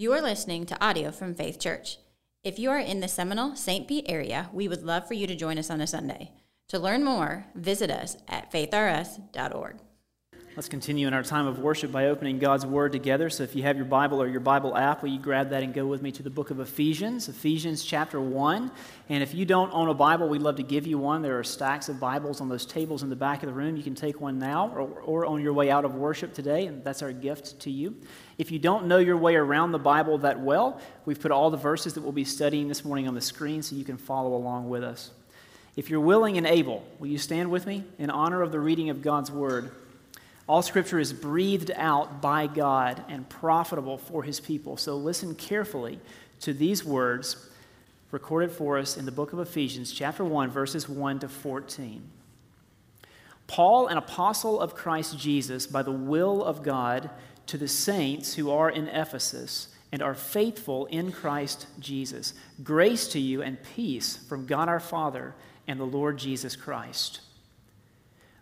You are listening to audio from Faith Church. If you are in the Seminole St. Pete area, we would love for you to join us on a Sunday. To learn more, visit us at faithrs.org. Let's continue in our time of worship by opening God's Word together. So if you have your Bible or your Bible app, will you grab that and go with me to the book of Ephesians, Ephesians chapter 1. And if you don't own a Bible, we'd love to give you one. There are stacks of Bibles on those tables in the back of the room. You can take one now or, or on your way out of worship today, and that's our gift to you. If you don't know your way around the Bible that well, we've put all the verses that we'll be studying this morning on the screen so you can follow along with us. If you're willing and able, will you stand with me in honor of the reading of God's Word? All scripture is breathed out by God and profitable for his people. So listen carefully to these words recorded for us in the book of Ephesians, chapter 1, verses 1 to 14. Paul, an apostle of Christ Jesus, by the will of God, to the saints who are in Ephesus and are faithful in Christ Jesus. Grace to you and peace from God our Father and the Lord Jesus Christ.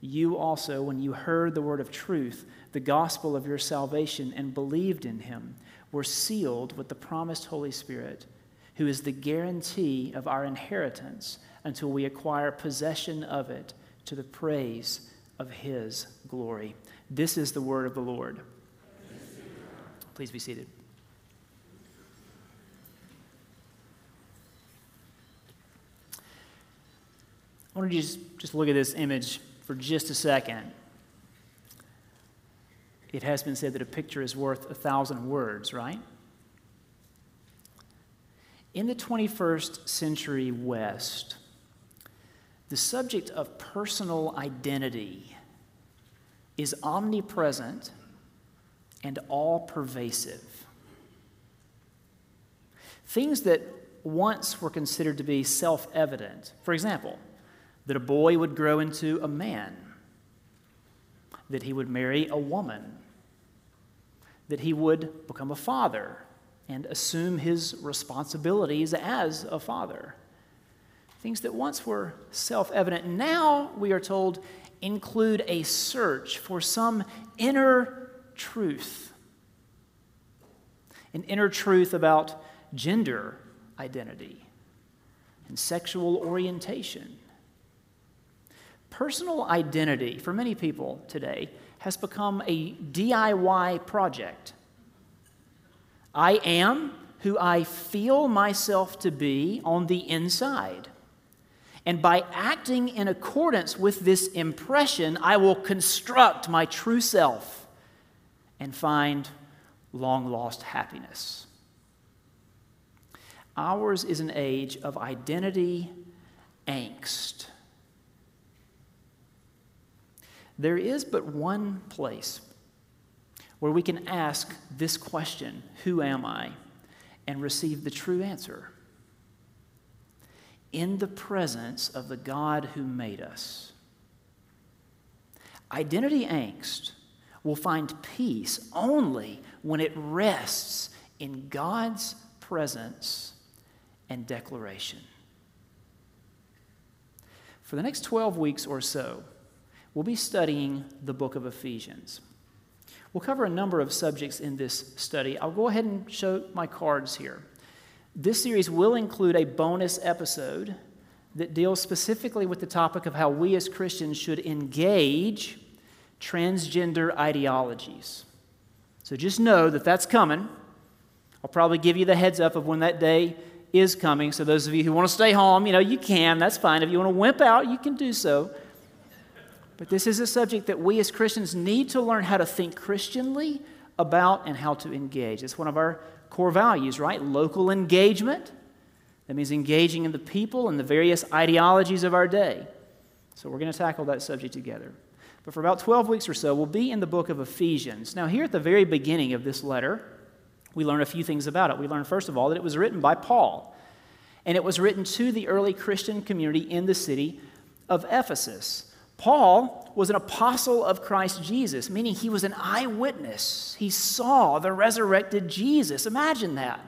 you also, when you heard the word of truth, the gospel of your salvation, and believed in him, were sealed with the promised Holy Spirit, who is the guarantee of our inheritance until we acquire possession of it to the praise of his glory. This is the word of the Lord. Please be seated. I want to just, just look at this image for just a second. It has been said that a picture is worth a thousand words, right? In the 21st century West, the subject of personal identity is omnipresent and all pervasive. Things that once were considered to be self evident, for example, that a boy would grow into a man, that he would marry a woman, that he would become a father and assume his responsibilities as a father. Things that once were self evident, now we are told include a search for some inner truth. An inner truth about gender identity and sexual orientation Personal identity, for many people today, has become a DIY project. I am who I feel myself to be on the inside. And by acting in accordance with this impression, I will construct my true self and find long lost happiness. Ours is an age of identity angst. There is but one place where we can ask this question Who am I? and receive the true answer in the presence of the God who made us. Identity angst will find peace only when it rests in God's presence and declaration. For the next 12 weeks or so, we'll be studying the book of Ephesians. We'll cover a number of subjects in this study. I'll go ahead and show my cards here. This series will include a bonus episode that deals specifically with the topic of how we as Christians should engage transgender ideologies. So just know that that's coming. I'll probably give you the heads up of when that day is coming. So those of you who want to stay home, you know, you can. That's fine. If you want to wimp out, you can do so. But this is a subject that we as Christians need to learn how to think Christianly about and how to engage. It's one of our core values, right? Local engagement. That means engaging in the people and the various ideologies of our day. So we're going to tackle that subject together. But for about 12 weeks or so, we'll be in the book of Ephesians. Now, here at the very beginning of this letter, we learn a few things about it. We learn, first of all, that it was written by Paul, and it was written to the early Christian community in the city of Ephesus. Paul was an apostle of Christ Jesus, meaning he was an eyewitness. He saw the resurrected Jesus. Imagine that.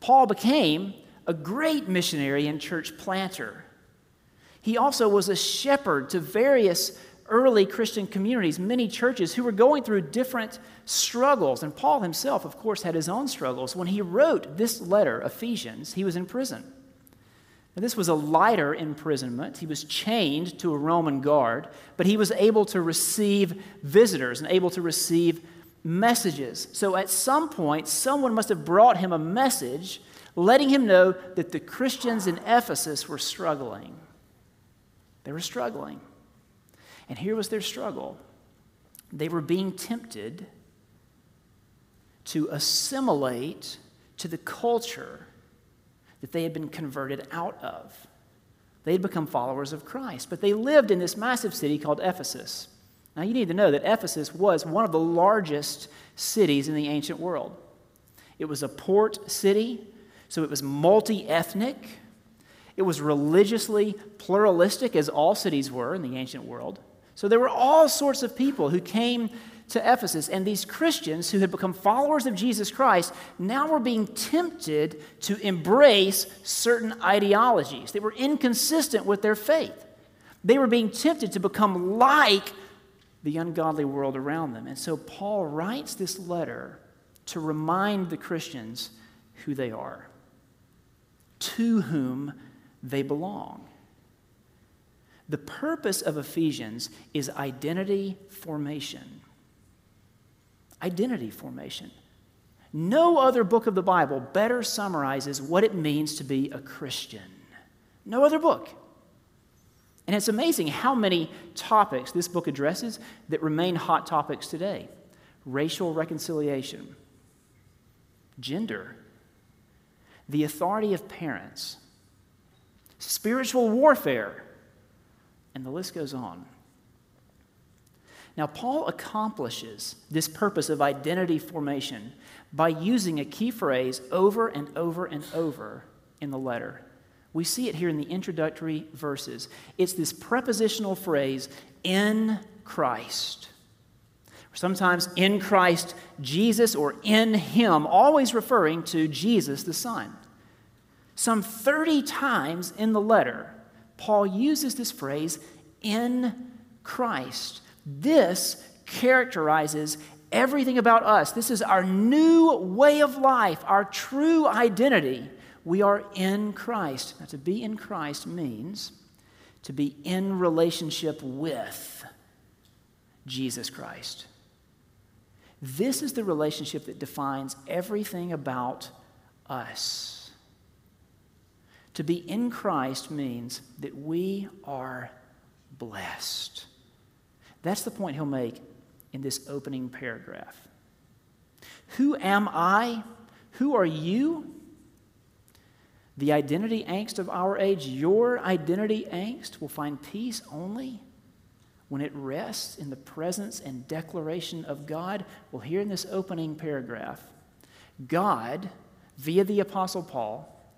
Paul became a great missionary and church planter. He also was a shepherd to various early Christian communities, many churches who were going through different struggles. And Paul himself, of course, had his own struggles. When he wrote this letter, Ephesians, he was in prison. This was a lighter imprisonment. He was chained to a Roman guard, but he was able to receive visitors and able to receive messages. So at some point, someone must have brought him a message letting him know that the Christians in Ephesus were struggling. They were struggling. And here was their struggle they were being tempted to assimilate to the culture that they had been converted out of. They had become followers of Christ, but they lived in this massive city called Ephesus. Now, you need to know that Ephesus was one of the largest cities in the ancient world. It was a port city, so it was multi ethnic. It was religiously pluralistic, as all cities were in the ancient world. So there were all sorts of people who came to Ephesus, and these Christians who had become followers of Jesus Christ now were being tempted to embrace certain ideologies. They were inconsistent with their faith. They were being tempted to become like the ungodly world around them. And so Paul writes this letter to remind the Christians who they are, to whom they belong. The purpose of Ephesians is identity formation. Identity formation. No other book of the Bible better summarizes what it means to be a Christian. No other book. And it's amazing how many topics this book addresses that remain hot topics today racial reconciliation, gender, the authority of parents, spiritual warfare and the list goes on. Now, Paul accomplishes this purpose of identity formation by using a key phrase over and over and over in the letter. We see it here in the introductory verses. It's this prepositional phrase, in Christ. Sometimes in Christ Jesus or in Him, always referring to Jesus the Son. Some 30 times in the letter, Paul uses this phrase, in Christ. This characterizes everything about us. This is our new way of life, our true identity. We are in Christ. Now, to be in Christ means to be in relationship with Jesus Christ. This is the relationship that defines everything about us. To be in Christ means that we are blessed. That's the point he'll make in this opening paragraph. Who am I? Who are you? The identity angst of our age, your identity angst, will find peace only when it rests in the presence and declaration of God. Well, here in this opening paragraph, God, via the Apostle Paul,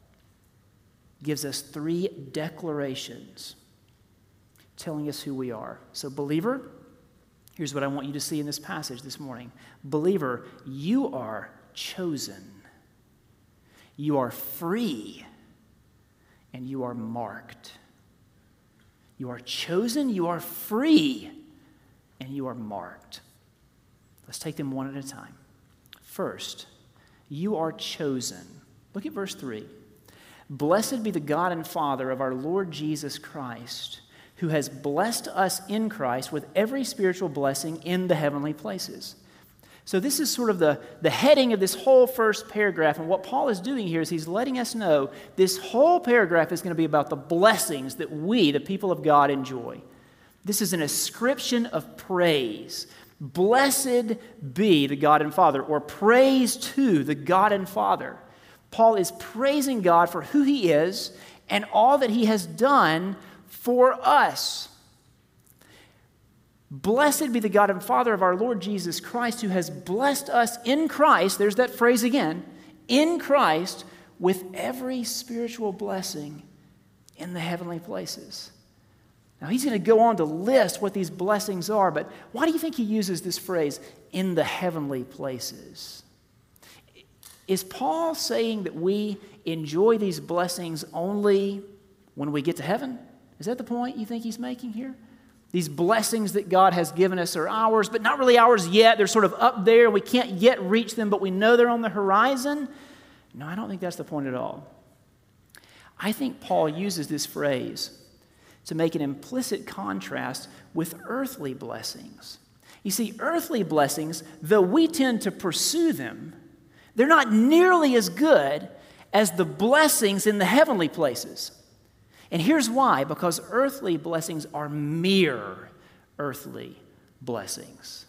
gives us three declarations telling us who we are. So, believer, here's what I want you to see in this passage this morning. Believer, you are chosen, you are free, and you are marked. You are chosen, you are free, and you are marked. Let's take them one at a time. First, you are chosen. Look at verse 3. Blessed be the God and Father of our Lord Jesus Christ, who has blessed us in Christ with every spiritual blessing in the heavenly places. So, this is sort of the, the heading of this whole first paragraph. And what Paul is doing here is he's letting us know this whole paragraph is going to be about the blessings that we, the people of God, enjoy. This is an ascription of praise. Blessed be the God and Father, or praise to the God and Father. Paul is praising God for who he is and all that he has done for us. Blessed be the God and Father of our Lord Jesus Christ, who has blessed us in Christ. There's that phrase again in Christ with every spiritual blessing in the heavenly places. Now, he's going to go on to list what these blessings are, but why do you think he uses this phrase, in the heavenly places? Is Paul saying that we enjoy these blessings only when we get to heaven? Is that the point you think he's making here? These blessings that God has given us are ours, but not really ours yet. They're sort of up there. We can't yet reach them, but we know they're on the horizon. No, I don't think that's the point at all. I think Paul uses this phrase to make an implicit contrast with earthly blessings. You see, earthly blessings, though we tend to pursue them, they're not nearly as good as the blessings in the heavenly places. And here's why because earthly blessings are mere earthly blessings.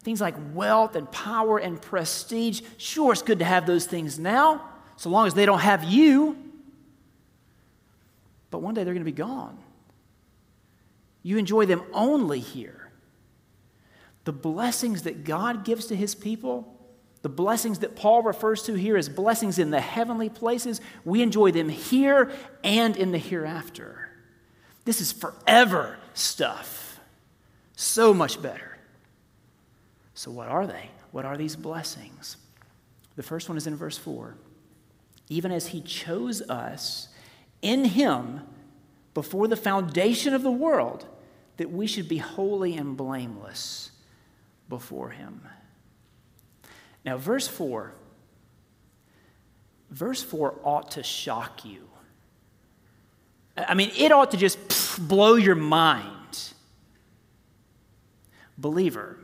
Things like wealth and power and prestige, sure, it's good to have those things now, so long as they don't have you. But one day they're going to be gone. You enjoy them only here. The blessings that God gives to his people, the blessings that Paul refers to here as blessings in the heavenly places, we enjoy them here and in the hereafter. This is forever stuff. So much better. So, what are they? What are these blessings? The first one is in verse 4. Even as he chose us in him before the foundation of the world, that we should be holy and blameless before him. Now, verse 4, verse 4 ought to shock you. I mean, it ought to just blow your mind. Believer,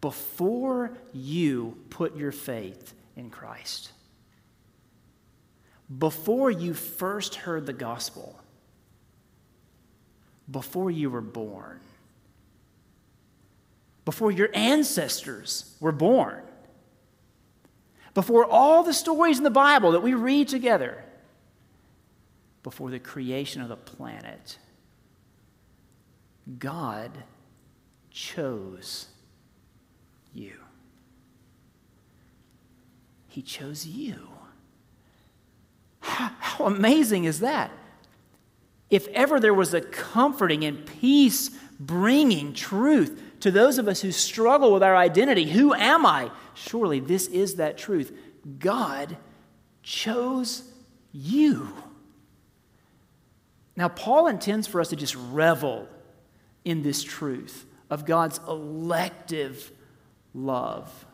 before you put your faith in Christ, before you first heard the gospel, before you were born, before your ancestors were born, before all the stories in the Bible that we read together, before the creation of the planet, God chose you. He chose you. How, how, amazing is that? If ever there was a comforting and peace bringing truth to those of us who struggle with our identity, who am I? Surely this is that truth. God chose you. Now, Paul intends for us to just revel in this truth of God's elective love.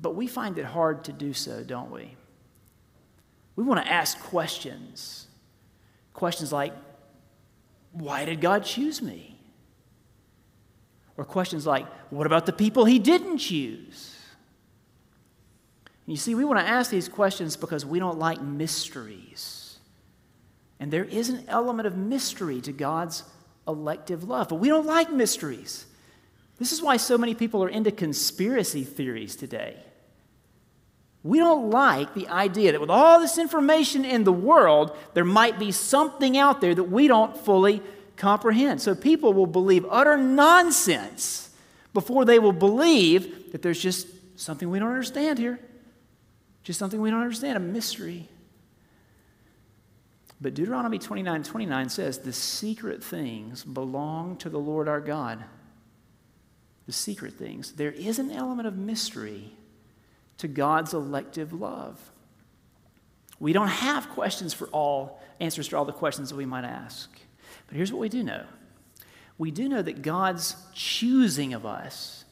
But we find it hard to do so, don't we? We want to ask questions. Questions like, why did God choose me? Or questions like, what about the people he didn't choose? You see, we want to ask these questions because we don't like mysteries. And there is an element of mystery to God's elective love, but we don't like mysteries. This is why so many people are into conspiracy theories today. We don't like the idea that with all this information in the world, there might be something out there that we don't fully comprehend. So people will believe utter nonsense before they will believe that there's just something we don't understand here. Just something we don't understand, a mystery. But Deuteronomy 29 29 says, The secret things belong to the Lord our God. The secret things. There is an element of mystery to God's elective love. We don't have questions for all, answers to all the questions that we might ask. But here's what we do know we do know that God's choosing of us,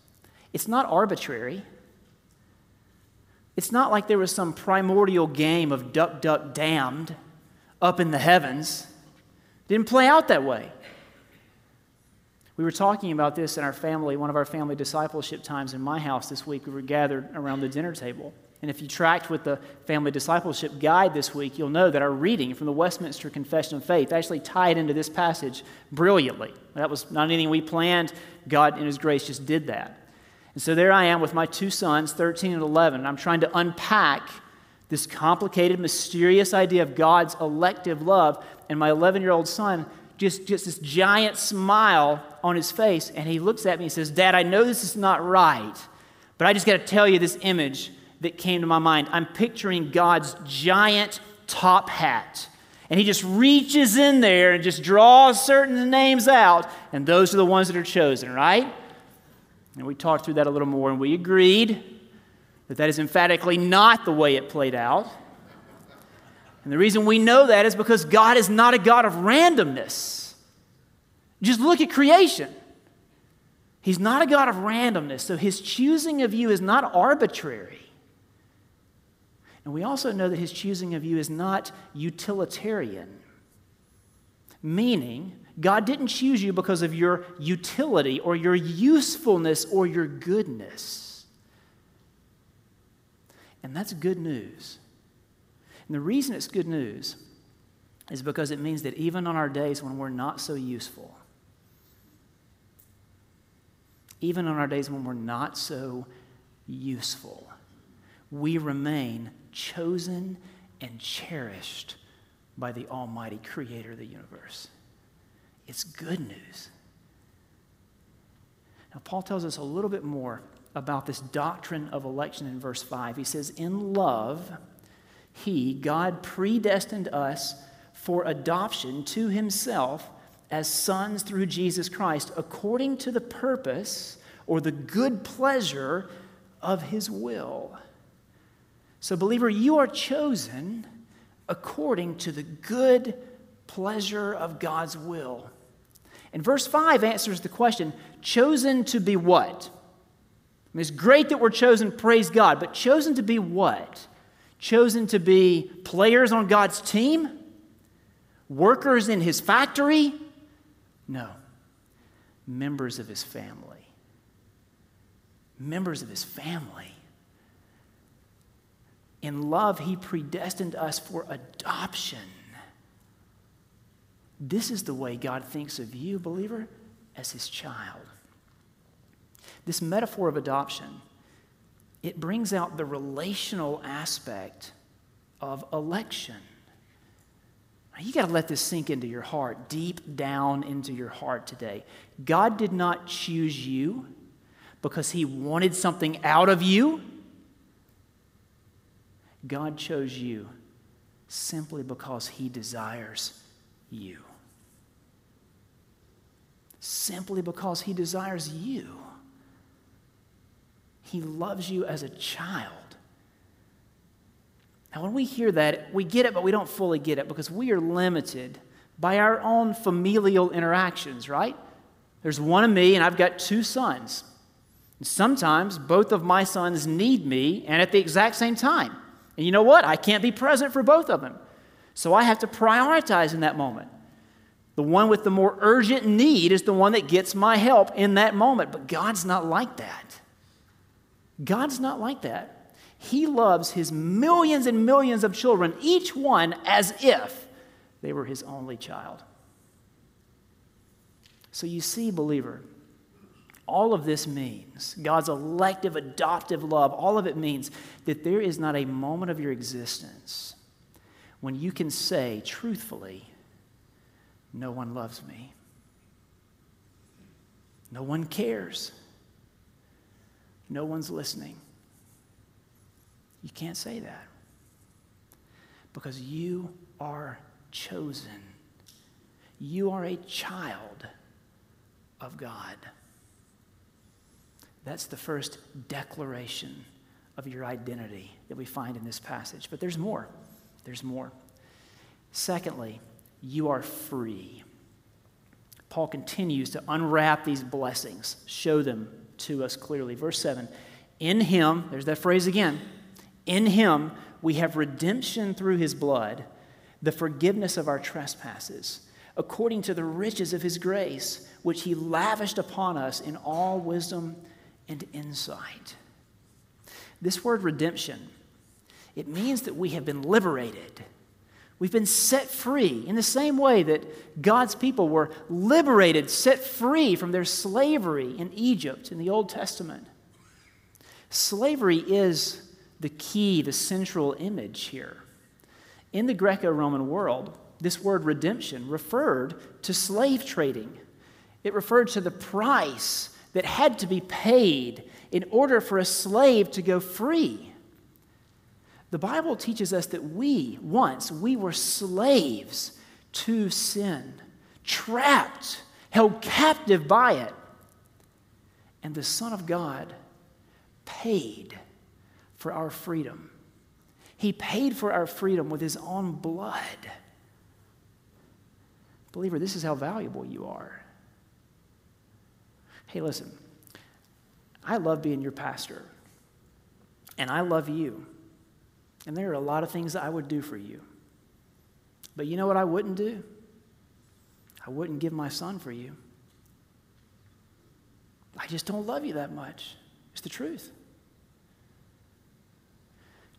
it's not arbitrary. It's not like there was some primordial game of duck, duck, damned up in the heavens. It didn't play out that way. We were talking about this in our family, one of our family discipleship times in my house this week. We were gathered around the dinner table. And if you tracked with the family discipleship guide this week, you'll know that our reading from the Westminster Confession of Faith actually tied into this passage brilliantly. That was not anything we planned, God, in His grace, just did that. And so there I am with my two sons, 13 and 11, and I'm trying to unpack this complicated, mysterious idea of God's elective love. And my 11 year old son, just, just this giant smile on his face, and he looks at me and says, Dad, I know this is not right, but I just got to tell you this image that came to my mind. I'm picturing God's giant top hat. And he just reaches in there and just draws certain names out, and those are the ones that are chosen, right? And we talked through that a little more, and we agreed that that is emphatically not the way it played out. And the reason we know that is because God is not a God of randomness. Just look at creation. He's not a God of randomness, so his choosing of you is not arbitrary. And we also know that his choosing of you is not utilitarian, meaning, God didn't choose you because of your utility or your usefulness or your goodness. And that's good news. And the reason it's good news is because it means that even on our days when we're not so useful, even on our days when we're not so useful, we remain chosen and cherished by the Almighty Creator of the universe. It's good news. Now, Paul tells us a little bit more about this doctrine of election in verse 5. He says, In love, He, God, predestined us for adoption to Himself as sons through Jesus Christ, according to the purpose or the good pleasure of His will so, believer, you are chosen according to the good pleasure of God's will. And verse 5 answers the question chosen to be what? I mean, it's great that we're chosen, praise God, but chosen to be what? Chosen to be players on God's team? Workers in his factory? No. Members of his family. Members of his family. In love, He predestined us for adoption. This is the way God thinks of you, believer, as His child. This metaphor of adoption, it brings out the relational aspect of election. You got to let this sink into your heart, deep down into your heart today. God did not choose you because He wanted something out of you. God chose you simply because He desires you. Simply because He desires you. He loves you as a child. Now, when we hear that, we get it, but we don't fully get it because we are limited by our own familial interactions, right? There's one of me, and I've got two sons. And sometimes both of my sons need me, and at the exact same time. And you know what? I can't be present for both of them. So I have to prioritize in that moment. The one with the more urgent need is the one that gets my help in that moment. But God's not like that. God's not like that. He loves his millions and millions of children, each one as if they were his only child. So you see, believer, all of this means, God's elective, adoptive love, all of it means that there is not a moment of your existence when you can say truthfully, No one loves me. No one cares. No one's listening. You can't say that because you are chosen. You are a child of God. That's the first declaration of your identity that we find in this passage. But there's more. There's more. Secondly, you are free. Paul continues to unwrap these blessings, show them to us clearly. Verse 7 In him, there's that phrase again, in him we have redemption through his blood, the forgiveness of our trespasses, according to the riches of his grace, which he lavished upon us in all wisdom and insight. This word redemption, it means that we have been liberated. We've been set free in the same way that God's people were liberated, set free from their slavery in Egypt in the Old Testament. Slavery is the key, the central image here. In the Greco Roman world, this word redemption referred to slave trading. It referred to the price that had to be paid in order for a slave to go free. The Bible teaches us that we, once, we were slaves to sin, trapped, held captive by it. And the Son of God paid for our freedom. He paid for our freedom with his own blood. Believer, this is how valuable you are. Hey, listen, I love being your pastor, and I love you. And there are a lot of things that I would do for you. But you know what I wouldn't do? I wouldn't give my son for you. I just don't love you that much. It's the truth.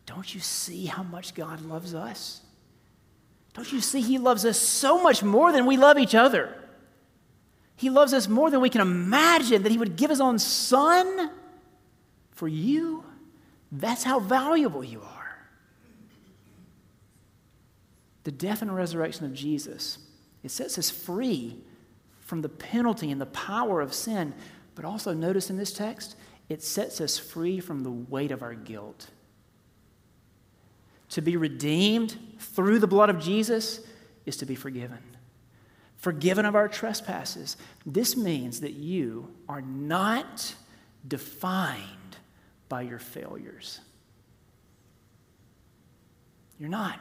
Don't you see how much God loves us? Don't you see He loves us so much more than we love each other? He loves us more than we can imagine that He would give His own Son for you. That's how valuable you are. The death and resurrection of Jesus, it sets us free from the penalty and the power of sin. But also, notice in this text, it sets us free from the weight of our guilt. To be redeemed through the blood of Jesus is to be forgiven. Forgiven of our trespasses. This means that you are not defined by your failures. You're not.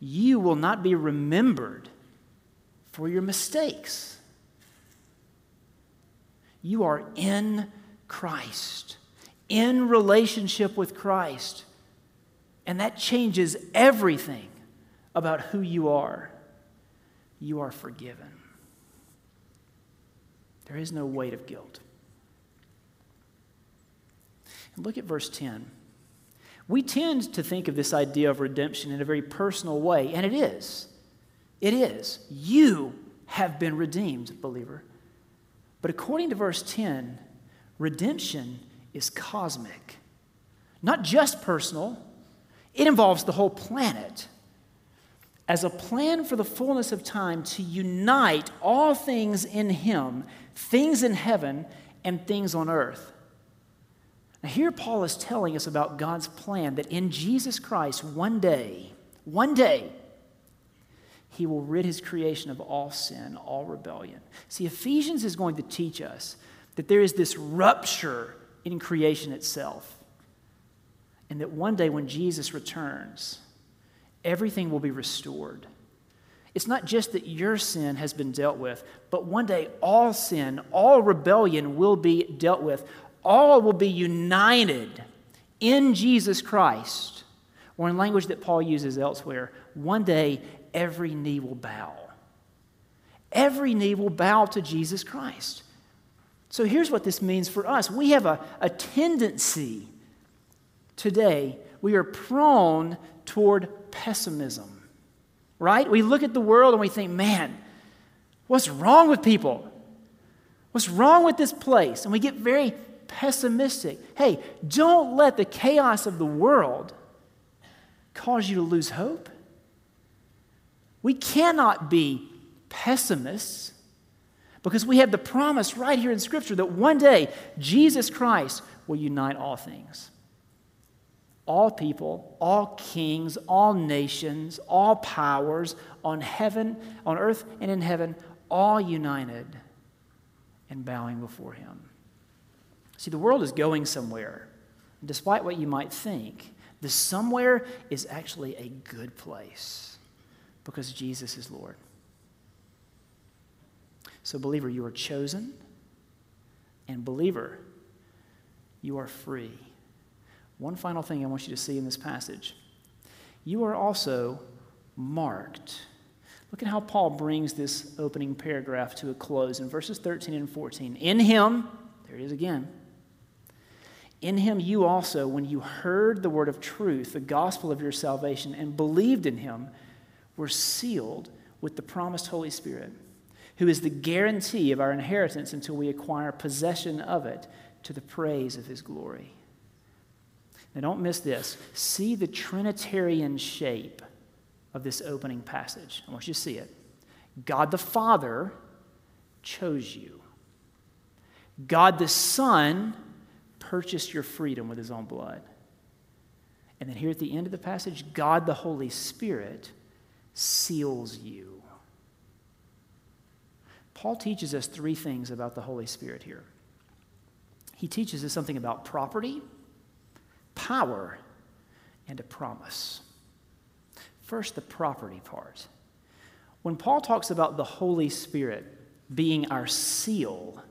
You will not be remembered for your mistakes. You are in Christ, in relationship with Christ. And that changes everything about who you are. You are forgiven. There is no weight of guilt. And look at verse 10. We tend to think of this idea of redemption in a very personal way, and it is. It is. You have been redeemed, believer. But according to verse 10, redemption is cosmic, not just personal, it involves the whole planet as a plan for the fullness of time to unite all things in Him, things in heaven and things on earth. Now, here Paul is telling us about God's plan that in Jesus Christ, one day, one day, he will rid his creation of all sin, all rebellion. See, Ephesians is going to teach us that there is this rupture in creation itself and that one day when Jesus returns, everything will be restored. It's not just that your sin has been dealt with, but one day all sin, all rebellion will be dealt with. All will be united in Jesus Christ. Or in language that Paul uses elsewhere, one day every knee will bow. Every knee will bow to Jesus Christ. So here's what this means for us we have a, a tendency today, we are prone toward pessimism, right? We look at the world and we think, man, what's wrong with people? What's wrong with this place? And we get very pessimistic. Hey, don't let the chaos of the world cause you to lose hope. We cannot be pessimists because we have the promise right here in Scripture that one day Jesus Christ will unite all things all people, all kings, all nations, all powers on heaven, on earth and in heaven, all united and bowing before him. See, the world is going somewhere. Despite what you might think, The somewhere is actually a good place because Jesus is Lord. So, believer, you are chosen, and believer, you are free. One final thing I want you to see in this passage you are also marked. Look at how Paul brings this opening paragraph to a close in verses 13 and 14. In him, there it is again. In him, you also, when you heard the word of truth, the gospel of your salvation, and believed in him, were sealed with the promised Holy Spirit, who is the guarantee of our inheritance until we acquire possession of it to the praise of his glory. Now, don't miss this. See the Trinitarian shape of this opening passage. I want you to see it. God the Father chose you, God the Son purchased your freedom with his own blood. And then here at the end of the passage, God the Holy Spirit seals you. Paul teaches us three things about the Holy Spirit here. He teaches us something about property, power, and a promise. First, the property part. When Paul talks about the Holy Spirit being our seal,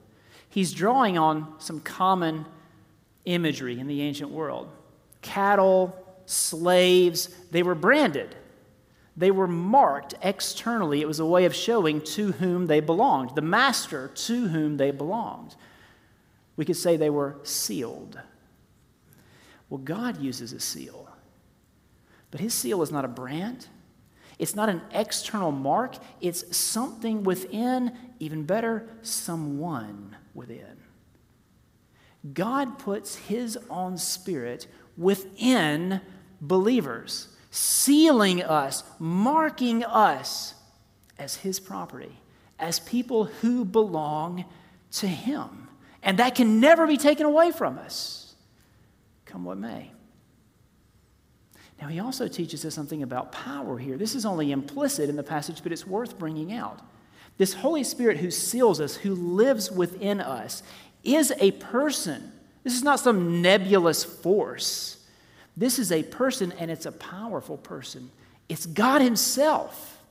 he's drawing on some common imagery in the ancient world. Cattle, slaves, they were branded. They were marked externally. It was a way of showing to whom they belonged, the master to whom they belonged. We could say they were sealed. Well, God uses a seal, but his seal is not a brand. It's not an external mark, it's something within, even better, someone within. God puts his own spirit within believers, sealing us, marking us as his property, as people who belong to him. And that can never be taken away from us come what may. Now, he also teaches us something about power here. This is only implicit in the passage, but it's worth bringing out. This Holy Spirit who seals us, who lives within us, is a person. This is not some nebulous force. This is a person, and it's a powerful person. It's God Himself.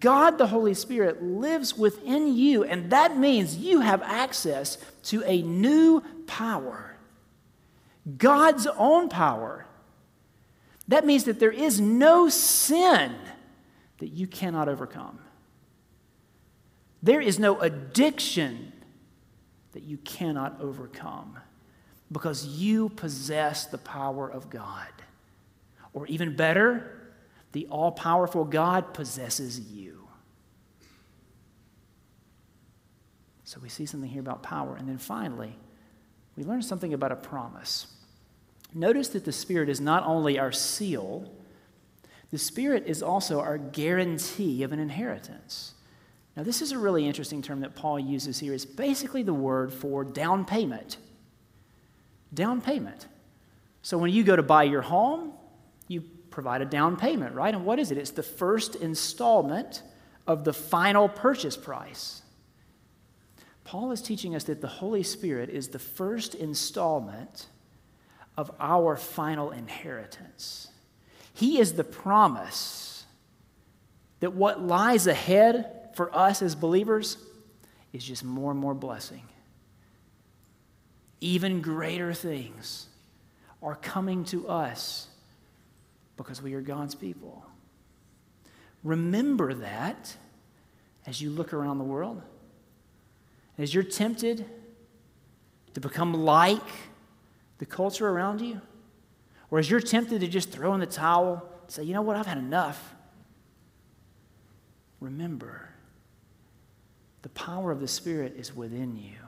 God the Holy Spirit lives within you, and that means you have access to a new power God's own power. That means that there is no sin that you cannot overcome. There is no addiction that you cannot overcome because you possess the power of God. Or even better, the all powerful God possesses you. So we see something here about power. And then finally, we learn something about a promise. Notice that the Spirit is not only our seal, the Spirit is also our guarantee of an inheritance. Now, this is a really interesting term that Paul uses here. It's basically the word for down payment. Down payment. So, when you go to buy your home, you provide a down payment, right? And what is it? It's the first installment of the final purchase price. Paul is teaching us that the Holy Spirit is the first installment of our final inheritance. He is the promise that what lies ahead for us as believers is just more and more blessing. Even greater things are coming to us because we are God's people. Remember that as you look around the world. As you're tempted to become like the culture around you? Or as you're tempted to just throw in the towel, say, you know what, I've had enough. Remember, the power of the Spirit is within you.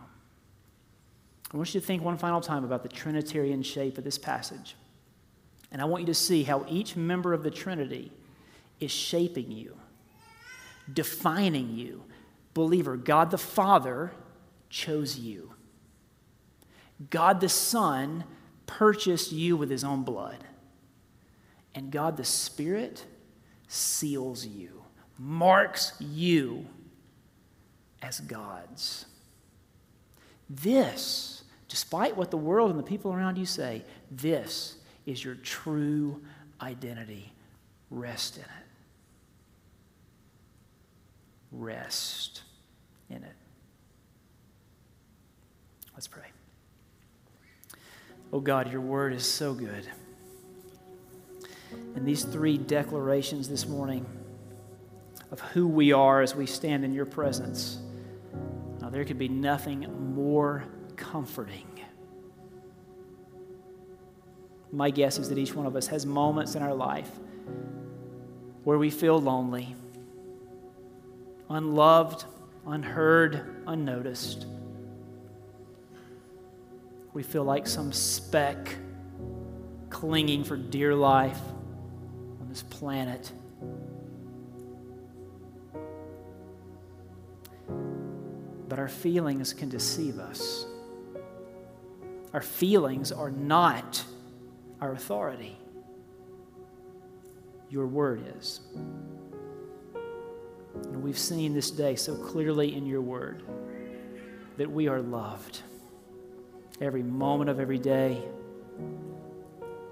I want you to think one final time about the Trinitarian shape of this passage. And I want you to see how each member of the Trinity is shaping you, defining you. Believer, God the Father chose you. God the Son purchased you with his own blood. And God the Spirit seals you, marks you as God's. This, despite what the world and the people around you say, this is your true identity. Rest in it. Rest in it. Let's pray. Oh God, your word is so good. And these three declarations this morning of who we are as we stand in your presence, now, there could be nothing more comforting. My guess is that each one of us has moments in our life where we feel lonely, unloved, unheard, unnoticed. We feel like some speck clinging for dear life on this planet. But our feelings can deceive us. Our feelings are not our authority. Your word is. And we've seen this day so clearly in your word that we are loved every moment of every day.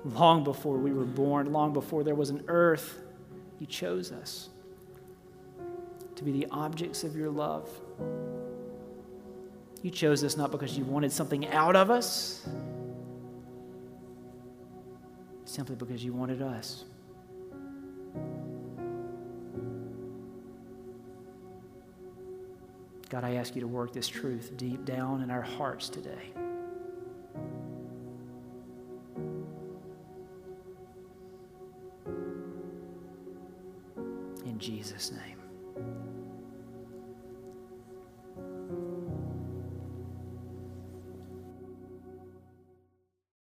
Long before we were born, long before there was an earth, you chose us to be the objects of your love. You chose us not because you wanted something out of us, simply because you wanted us. God, I ask you to work this truth deep down in our hearts today.